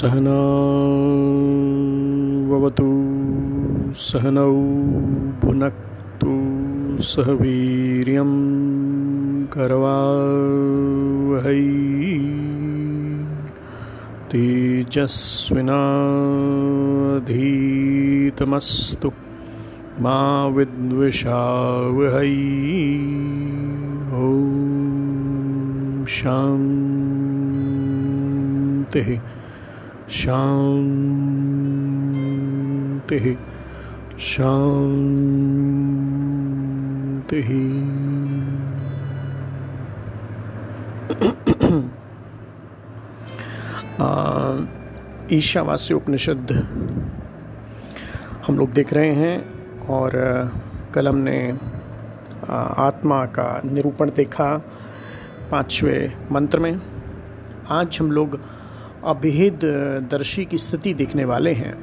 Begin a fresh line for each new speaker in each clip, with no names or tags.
सहनावतु सहनौ भुनक्तु सह वीर्यं करवावहै। तेजस्विनाधीतमस्तु मा विद्विषावहै। ॐ शान्तिः। शान्तिः शान्तिः ईशावासी उपनिषद हम लोग देख रहे हैं और कल हमने आत्मा का निरूपण देखा पाँचवें मंत्र में। आज हम लोग अभेद दर्शी की स्थिति देखने वाले हैं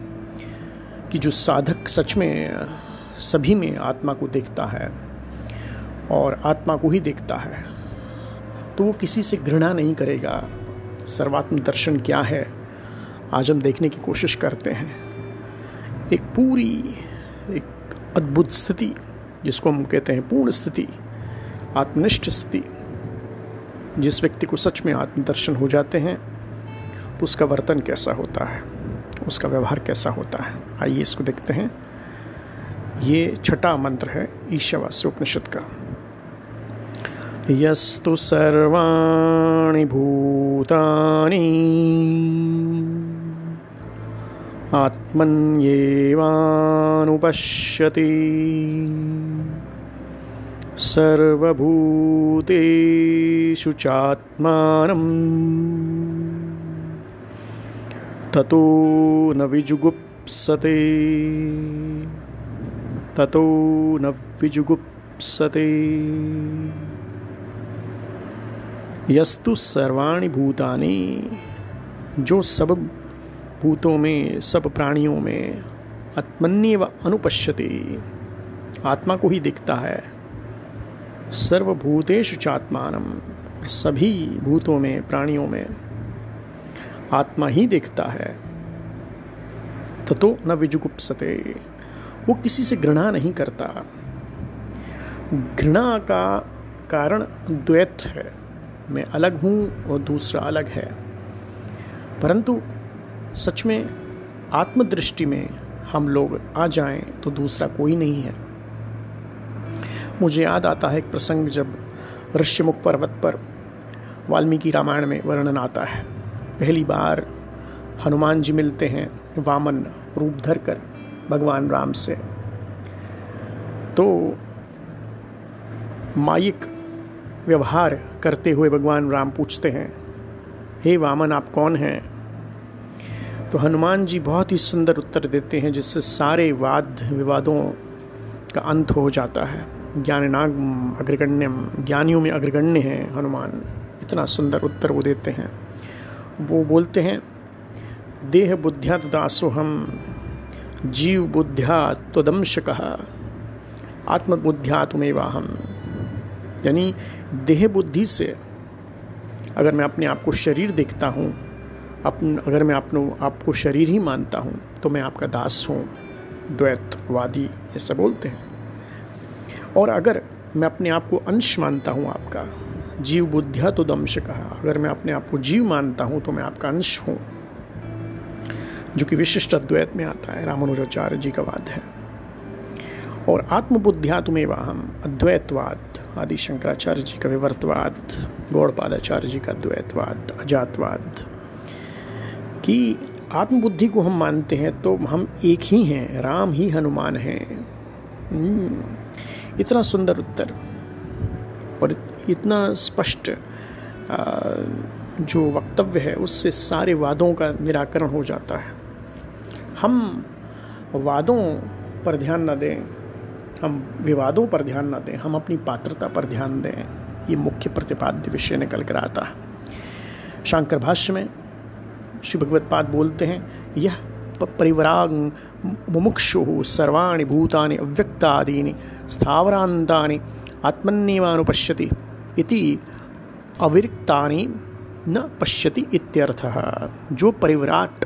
कि जो साधक सच में सभी में आत्मा को देखता है और आत्मा को ही देखता है तो वो किसी से घृणा नहीं करेगा। सर्वात्म दर्शन क्या है? आज हम देखने की कोशिश करते हैं। एक पूरी, एक अद्भुत स्थिति, जिसको हम कहते हैं पूर्ण स्थिति, आत्मनिष्ठ स्थिति, जिस व्यक्ति को सच में आत्मदर्शन हो जाते हैं तो उसका वर्तन कैसा होता है? उसका व्यवहार कैसा होता है? आइए इसको देखते हैं। ये छठा मंत्र है ईशावास्य उपनिषद का। यस्तु सर्वाणि भूतानि आत्मन्येवानुपश्यति सर्वभूतेषु चात्मानम् ततो न विजुगुप्सते ततो न विजुगुप्सते यस्तु सर्वाणि भूतानि, जो सब भूतों में, सब प्राणियों में आत्मन्य व अनुपश्यति। आत्मा को ही दिखता है। सर्वभूतेषु चात्मानम, सभी भूतों में, प्राणियों में। आत्मा ही देखता है। ततो न विजुगुप्सते। वो किसी से घृणा नहीं करता। घृणा का कारण द्वैत है। मैं अलग हूँ और दूसरा अलग है। परंतु सच में आत्मदृष्टि में हम लोग आ जाएँ तो दूसरा कोई नहीं है। मुझे याद आता है एक प्रसंग जब ऋष्यमुख पर्वत पर वाल्मीकि रामायण में वर्णन आता है। पहली बार हनुमान जी मिलते हैं वामन रूप धर कर भगवान राम से। तो माइक व्यवहार करते हुए भगवान राम पूछते हैं, हे वामन, आप कौन हैं? तो हनुमान जी बहुत ही सुंदर उत्तर देते हैं, जिससे सारे वाद विवादों का अंत हो जाता है। ज्ञानाग अग्रगण्य ज्ञानियों में अग्रगण्य हैं हनुमान। इतना सुंदर उत्तर वो देते हैं। वो बोलते हैं, देह बुद्धिया दासो हम जीव बुद्ध्या त्वदंश कहा आत्मबुद्ध्या तुम्हें हम यानी देह बुद्धि से अगर मैं अपने आप को शरीर देखता हूँ अपन अगर मैं अपनों, आपको शरीर ही मानता हूँ तो मैं आपका दास हूँ। द्वैतवादी ऐसा बोलते हैं। और अगर मैं अपने आप को अंश मानता हूँ आपका जीव बुद्धिया तो दंश कहा अगर मैं अपने आप को जीव मानता हूँ तो मैं आपका अंश हूँ। जो कि विशिष्ट अद्वैत में आता है, रामानुजाचार्य जी का वाद है। और आत्मबुद्धिया तुम्हें हम अद्वैतवाद आदि शंकराचार्य जी का विवर्तवाद, गौड़पादाचार्य जी का द्वैतवाद अजातवाद। कि आत्मबुद्धि को हम मानते हैं तो हम एक ही हैं, राम ही हनुमान हैं। इतना सुंदर उत्तर। इतना स्पष्ट जो वक्तव्य है, उससे सारे वादों का निराकरण हो जाता है। हम वादों पर ध्यान न दें, हम विवादों पर ध्यान न दें, हम अपनी पात्रता पर ध्यान दें, ये मुख्य प्रतिपाद्य विषय निकल कर आता है। शंकर भाष्य में श्री भगवत पाद बोलते हैं, यह परिवराग मुमुक्षु सर्वाणि भूतानि अव्यक्तादीनि स्थावरान्तानि आत्मन्येवानुपश्यति। इति अविरक्तानि न पश्यति इत्यर्थः। जो परिवराट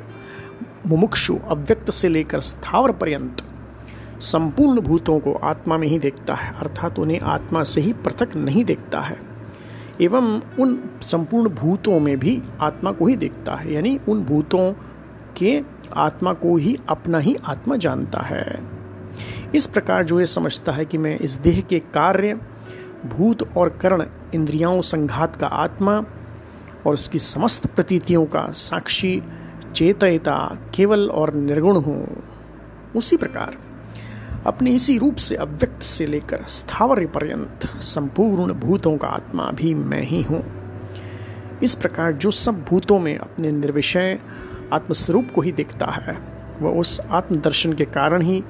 मुमुक्षु अव्यक्त से लेकर स्थावर पर्यंत संपूर्ण भूतों को आत्मा में ही देखता है, अर्थात उन्हें आत्मा से ही पृथक नहीं देखता है, एवं उन संपूर्ण भूतों में भी आत्मा को ही देखता है, यानी उन भूतों के आत्मा को ही अपना ही आत्मा जानता है। इस प्रकार जो ये समझता है कि मैं इस देह के कार्य भूत और कर्ण इंद्रियाओं संघात का आत्मा और उसकी समस्त प्रतीतियों का साक्षी, चेतयता केवल और निर्गुण हूँ। उसी प्रकार, अपने इसी रूप से अव्यक्त से लेकर स्थावर पर्यंत संपूर्ण भूतों का आत्मा भी मैं ही हूँ। इस प्रकार जो सब भूतों में अपने निर्विषय, आत्मस्वरूप को ही देखता है, वह उस आत्मदर्शन के कारण ही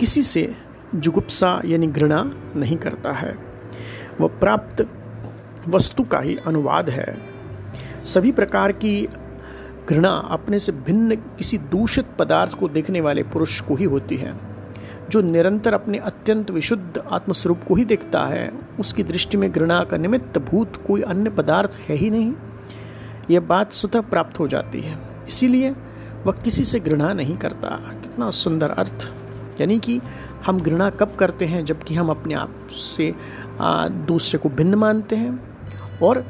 किसी से जुगुप्सा यानी घृणा नहीं करता है। वह प्राप्त वस्तु का ही अनुवाद है। सभी प्रकार की घृणा अपने से भिन्न किसी दूषित पदार्थ को देखने वाले पुरुष को ही होती है। जो निरंतर अपने अत्यंत विशुद्ध आत्मस्वरूप को ही देखता है, उसकी दृष्टि में घृणा का निमित्त भूत कोई अन्य पदार्थ है ही नहीं। यह बात स्वतः प्राप्त हो जाती है। इसीलिए वह किसी से घृणा नहीं करता। कितना सुंदर अर्थ। यानी कि हम घृणा कब करते हैं जबकि हम अपने आप से दूसरे को भिन्न मानते हैं और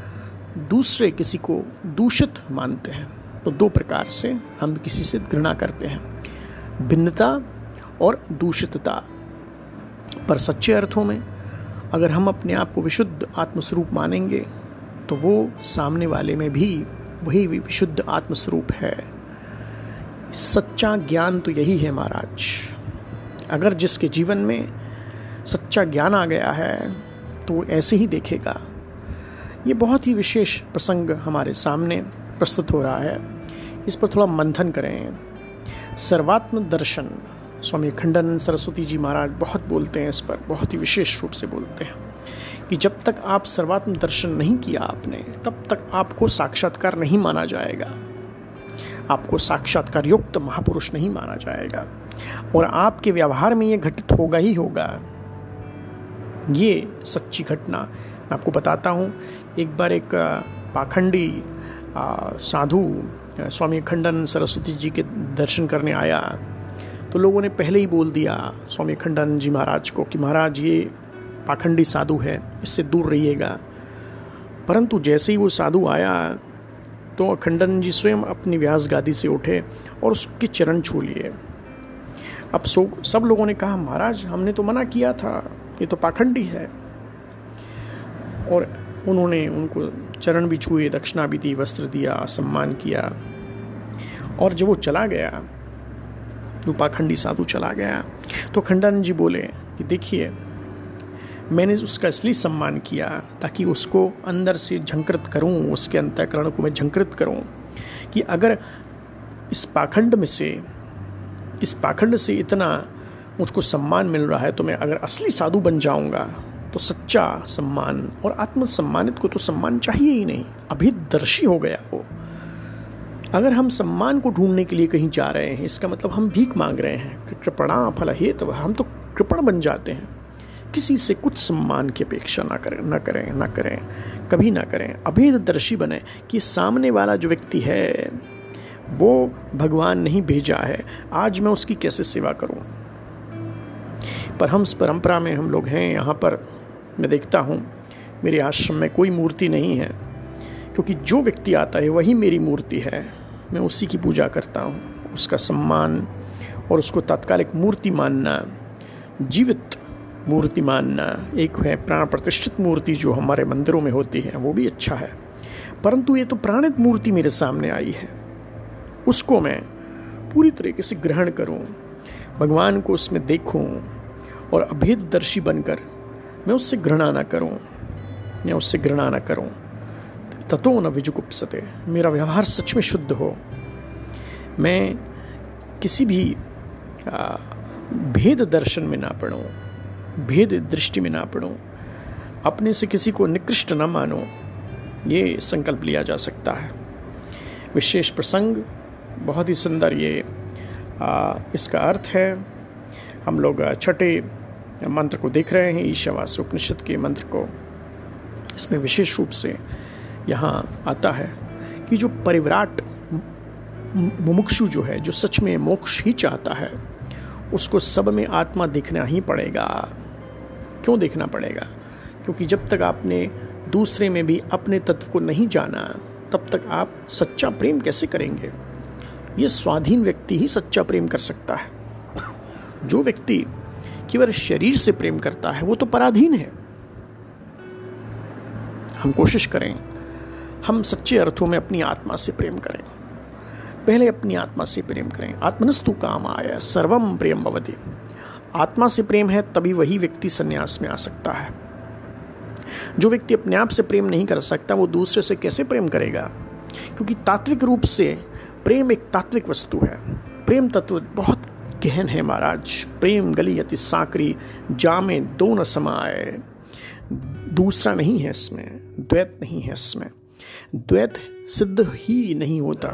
दूसरे किसी को दूषित मानते हैं। तो दो प्रकार से हम किसी से घृणा करते हैं। भिन्नता और दूषितता पर सच्चे अर्थों में अगर हम अपने आप को विशुद्ध आत्मस्वरूप मानेंगे तो वो सामने वाले में भी वही विशुद्ध आत्मस्वरूप है। सच्चा ज्ञान तो यही है महाराज। अगर जिसके जीवन में सच्चा ज्ञान आ गया है तो ऐसे ही देखेगा। ये बहुत ही विशेष प्रसंग हमारे सामने प्रस्तुत हो रहा है। इस पर थोड़ा मंथन करें। सर्वात्म दर्शन, स्वामी खंडन सरस्वती जी महाराज बहुत बोलते हैं इस पर, बहुत ही विशेष रूप से बोलते हैं कि जब तक आप सर्वात्म दर्शन नहीं किया आपने, तब तक आपको साक्षात्कार नहीं माना जाएगा। आपको साक्षात्कार युक्त महापुरुष नहीं माना जाएगा। और आपके व्यवहार में ये घटित होगा ही होगा। ये सच्ची घटना। मैं आपको बताता हूँ, एक बार एक पाखंडी साधु स्वामी खंडन सरस्वती जी के दर्शन करने आया। तो लोगों ने पहले ही बोल दिया, स्वामी खंडन जी महाराज को कि महाराज, ये पाखंडी साधु है, इससे दूर रहिएगा। परंतु जैसे ही वो साधु आया तो अखंडन जी स्वयं अपनी व्यास गादी से उठे और उसके चरण छू लिए। अब सो, सब लोगों ने कहा, महाराज, हमने तो मना किया था। ये तो पाखंडी है। और उन्होंने उनको चरण भी छुए, दक्षिणा भी दी, वस्त्र दिया, सम्मान किया। और जब वो चला गया, वो पाखंडी साधु चला गया तो खंडन जी बोले कि देखिए, मैंने उसका इसलिए सम्मान किया ताकि उसको अंदर से झंकृत करूँ, उसके अंतकरण को मैं झंकृत करूँ कि अगर इस पाखंड में से, इस पाखंड से इतना मुझको सम्मान मिल रहा है तो मैं अगर असली साधु बन जाऊँगा तो सच्चा सम्मान और आत्मसम्मानित को तो सम्मान चाहिए ही नहीं। अभी दर्शी हो गया वो। अगर हम सम्मान को ढूँढने के लिए कहीं जा रहे हैं, इसका मतलब हम भीख मांग रहे हैं, कृपणा फल हेत तो हम तो कृपण बन जाते हैं। किसी से कुछ सम्मान की अपेक्षा ना करें ना करें ना करें, कभी ना करें। अभेद दर्शी बने कि सामने वाला जो व्यक्ति है, वो भगवान नहीं भेजा है, आज मैं उसकी कैसे सेवा करूँ? पर हम परंपरा में हम लोग हैं, यहाँ पर मैं देखता हूँ, मेरे आश्रम में कोई मूर्ति नहीं है। क्योंकि जो व्यक्ति आता है, वही मेरी मूर्ति है। मैं उसी की पूजा करता हूँ, उसका सम्मान और उसको तात्कालिक मूर्ति मानना, जीवित मूर्ति मानना, एक है प्राण प्रतिष्ठित मूर्ति जो हमारे मंदिरों में होती है, वो भी अच्छा है। परंतु ये तो प्राणित मूर्ति मेरे सामने आई है। उसको मैं पूरी तरीके से ग्रहण करूँ, भगवान को उसमें देखूँ और अभेददर्शी बनकर मैं उससे घृणा ना करूँ मैं उससे घृणा ना करूँ। ततो न विजुगुप्सते मेरा व्यवहार सच में शुद्ध हो। मैं किसी भी भेद दर्शन में ना पढ़ूं भेद दृष्टि में ना पढ़ूं अपने से किसी को निकृष्ट न मानो ये संकल्प लिया जा सकता है। विशेष प्रसंग बहुत ही सुंदर ये आ, इसका अर्थ है हम लोग छठे मंत्र को देख रहे हैं ईशावास उपनिषद के मंत्र को। इसमें विशेष रूप से यहाँ आता है कि जो परिवराट मुमुक्षु जो है, जो सच में मोक्ष ही चाहता है, उसको सब में आत्मा देखना ही पड़ेगा। क्यों देखना पड़ेगा? क्योंकि जब तक आपने दूसरे में भी अपने तत्व को नहीं जाना, तब तक आप सच्चा प्रेम कैसे करेंगे? ये स्वाधीन व्यक्ति ही सच्चा प्रेम कर सकता है। जो व्यक्ति केवल शरीर से प्रेम करता है, वो तो पराधीन है। हम कोशिश करें, हम सच्चे अर्थों में अपनी आत्मा से प्रेम करें। पहले अपनी आत्मा से प्रेम करें। आत्मनस्तु काम आया सर्वम प्रेम भवती। आत्मा से प्रेम है, तभी वही व्यक्ति संन्यास में आ सकता है। जो व्यक्ति अपने आप से प्रेम नहीं कर सकता, वो दूसरे से कैसे प्रेम करेगा? क्योंकि तात्विक रूप से प्रेम एक तात्विक वस्तु है। प्रेम तत्व बहुत गहन है महाराज। प्रेम गली अति साकरी, जामे दो न समाए दूसरा नहीं है इसमें, द्वैत नहीं है इसमें। द्वैत सिद्ध ही नहीं होता।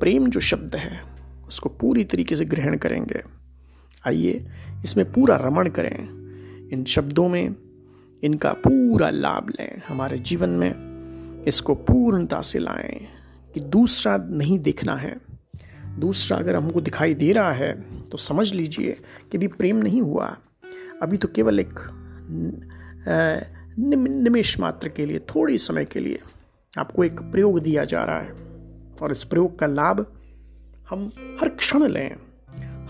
प्रेम जो शब्द है, उसको पूरी तरीके से ग्रहण करेंगे। आइए इसमें पूरा रमण करें। इन शब्दों में इनका पूरा लाभ लें हमारे जीवन में। इसको पूर्णता से लाएँ कि दूसरा नहीं देखना है। दूसरा अगर हमको दिखाई दे रहा है तो समझ लीजिए कि भी प्रेम नहीं हुआ। अभी तो केवल एक निमेश मात्र के लिए, थोड़ी समय के लिए आपको एक प्रयोग दिया जा रहा है। और इस प्रयोग का लाभ हम हर क्षण लें,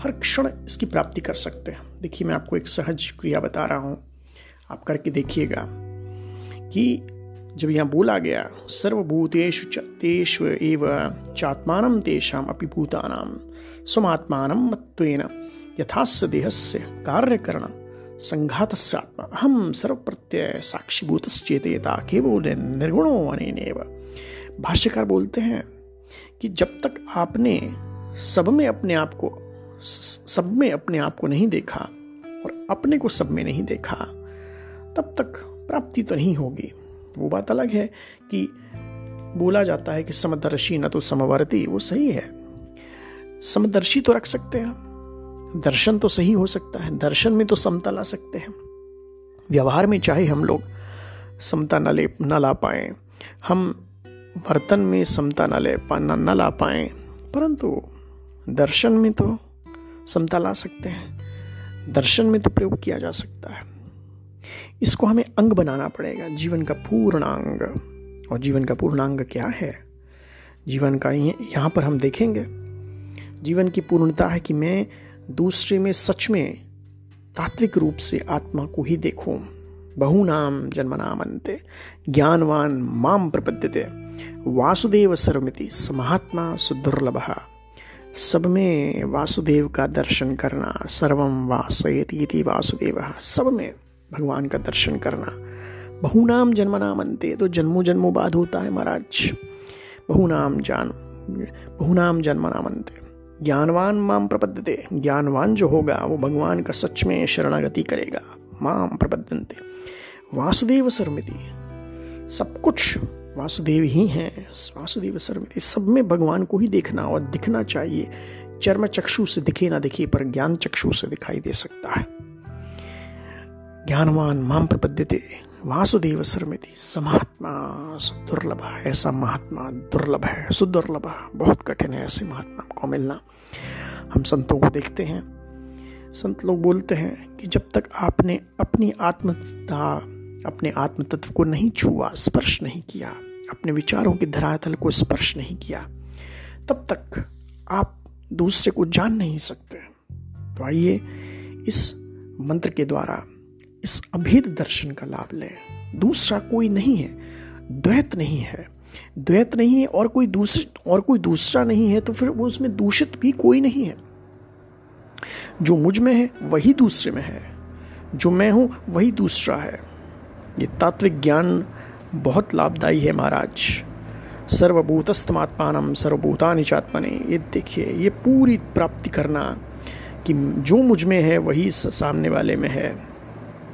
हर क्षण इसकी प्राप्ति कर सकते हैं। देखिए, मैं आपको एक सहज क्रिया बता रहा हूँ। आप करके देखिएगा कि जब यहाँ बोला गया, सर्वभूतेषु तेषु एव चात्मानं तेषाम अपि भूतानां स्वमात्मानं मत्वेन यथास्य देहस्य कार्यकरणं संघातस्य आत्मा। अहम सर्वप्रत्यय केवल निर्गुणो अनेनेव। भाष्यकार बोलते हैं कि जब तक आपने सब में अपने आप को सब में अपने आप को नहीं देखा और अपने को सब में नहीं देखा, तब तक प्राप्ति तो नहीं होगी। वो बात अलग है कि बोला जाता है कि समदर्शी न तो समवर्ती वो सही है। समदर्शी तो रख सकते हैं। दर्शन तो सही हो सकता है। दर्शन में तो समता ला सकते हैं। व्यवहार में चाहे हम लोग समता न ले न ला पाए। हम वर्तन में समता न ले पा न, ला पाए। परंतु दर्शन में तो समता ला सकते हैं। दर्शन में तो प्रयोग किया जा सकता है। इसको हमें अंग बनाना पड़ेगा, जीवन का पूर्णांग। और जीवन का पूर्णांग क्या है? जीवन का यहाँ पर हम देखेंगे। जीवन की पूर्णता है कि मैं दूसरे में सच में तात्विक रूप से आत्मा को ही देखूँ। बहुनाम जन्मनाम अंते ज्ञानवान माम प्रपद्यते, वासुदेव सर्वमिति, समात्मा सुदुर्लभ। सब में वासुदेव का दर्शन करना सर्वम वासयती वासुदेव। सब में भगवान का दर्शन करना। बहुनाम जन्मनाम अंते तो जन्मों जन्मों बाद होता है महाराज। बहुनाम जान बहुनाम जन्मनाम अंते ज्ञानवान माम प्रपद्यते, ज्ञानवान जो होगा, वो भगवान का सच में शरणागति करेगा। माम प्रपद्यंते वासुदेव सर्मिति सब कुछ वासुदेव ही हैं। वासुदेव सर्मिति सब में भगवान को ही देखना और दिखना चाहिए। चर्म चक्षु से दिखे ना दिखे, पर ज्ञान चक्षु से दिखाई दे सकता है। ज्ञानवान माम प्रपद्यते, वासुदेव सर्मिति समात्मा दुर्लभ ऐसा महात्मा दुर्लभ है, सुदुर्लभ, बहुत कठिन है ऐसे महात्मा को मिलना। हम संतों को देखते हैं। संत लोग बोलते हैं कि जब तक आपने अपनी आत्मता अपने आत्म तत्व को नहीं छुआ, स्पर्श नहीं किया, अपने विचारों की धरातल को स्पर्श नहीं किया, तब तक आप दूसरे को जान नहीं सकते। तो आइए इस मंत्र के द्वारा इस अभेद दर्शन का लाभ लें। दूसरा कोई नहीं है। द्वैत नहीं है। द्वैत नहीं है और कोई दूसरे, और कोई दूसरा नहीं है तो फिर वो उसमें दूषित भी कोई नहीं है। जो मुझमें है, वही दूसरे में है। जो मैं हूँ, वही दूसरा है। ये तात्विक ज्ञान बहुत लाभदायी है महाराज। सर्वभूतस्तमात्मान सर्वभूतानि चात्मने। ये देखिए, ये पूरी प्राप्ति करना कि जो मुझमें है, वही सामने वाले में है।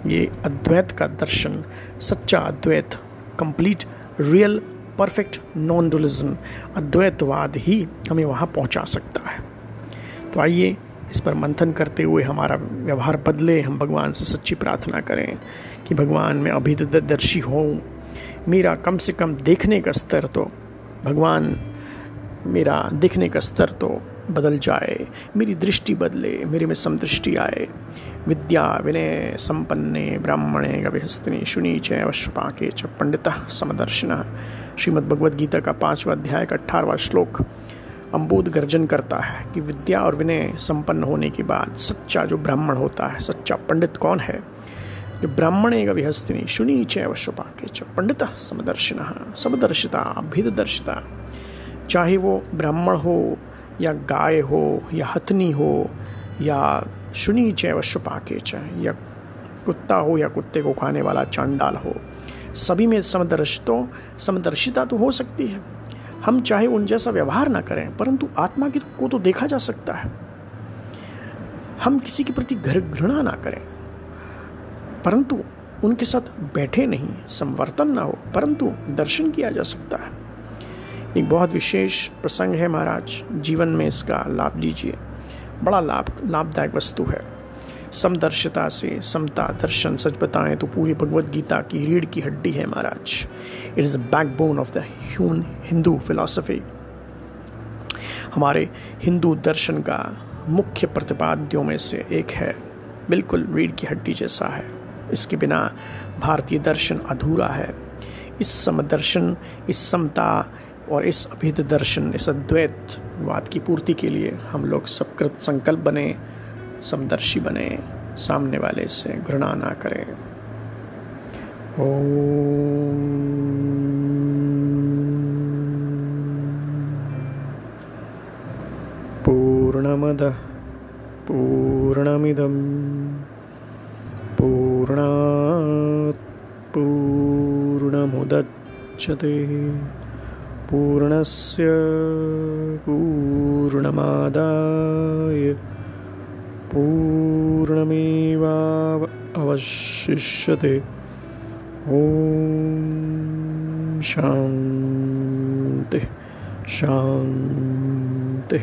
ये अद्वैत का दर्शन, सच्चा अद्वैत complete real perfect non dualism अद्वैतवाद ही हमें वहाँ पहुँचा सकता है। तो आइए इस पर मंथन करते हुए हमारा व्यवहार बदले, हम भगवान से सच्ची प्रार्थना करें कि भगवान मैं अभिदर्शी हूँ मेरा कम से कम देखने का स्तर तो भगवान मेरा देखने का स्तर तो बदल जाए, मेरी दृष्टि बदले, मेरे में समदृष्टि आए। विद्या विनय संपन्ने, ब्राह्मणे गविहस्तिनी शुनि च अवश्यपाके च पंडित समदर्शन। श्रीमद् भगवद गीता का पांचवा अध्याय का अठारवा श्लोक अम्बोध गर्जन करता है कि विद्या और विनय संपन्न होने के बाद सच्चा जो ब्राह्मण होता है, सच्चा पंडित कौन है? जो ब्राह्मणे विहस्तिनी शुनि च अवश्यपाके च पंडित समदर्शिन। समदर्शिता, भेददर्शिता। चाहे वो ब्राह्मण हो या गाय हो, या हथनी हो, या शुनि चैव शुपाके च, या कुत्ता हो, या कुत्ते को खाने वाला चांडाल हो। सभी में समदर्श तो समदर्शिता तो हो सकती है। हम चाहे उन जैसा व्यवहार ना करें, परंतु आत्मा की को तो देखा जा सकता है। हम किसी के प्रति घर घृणा ना करें, परंतु उनके साथ बैठे नहीं, संवर्तन ना हो, परंतु दर्शन किया जा सकता है। एक बहुत विशेष प्रसंग है महाराज। जीवन में इसका लाभ लीजिए। बड़ा लाभ, लाभदायक वस्तु है। समदर्शिता से समता दर्शन सच बताएँ तो पूरी भगवत गीता की रीढ़ की हड्डी है महाराज। It is backbone of the human Hindu philosophy हमारे हिंदू दर्शन का मुख्य प्रतिपाद्यों में से एक है। बिल्कुल रीढ़ की हड्डी जैसा है। इसके बिना भारतीय दर्शन अधूरा है। इस समदर्शन, इस समता और इस अभिध दर्शन इस अद्वैत वाद की पूर्ति के लिए हम लोग सकृत संकल्प बने, समदर्शी बने, सामने वाले से घृणा ना करें। पूर्णमद पूर्णमिदं पूर्णात् पूर्णमुदच्यते पूर्णस्य पूर्णमादाय पूर्णमेवावशिष्यते ॐ शान्ति शान्ति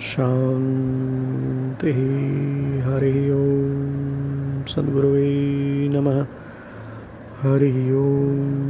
शान्तिः। हरिः ॐ सद्गुरुवे नमः। हरिः ओम्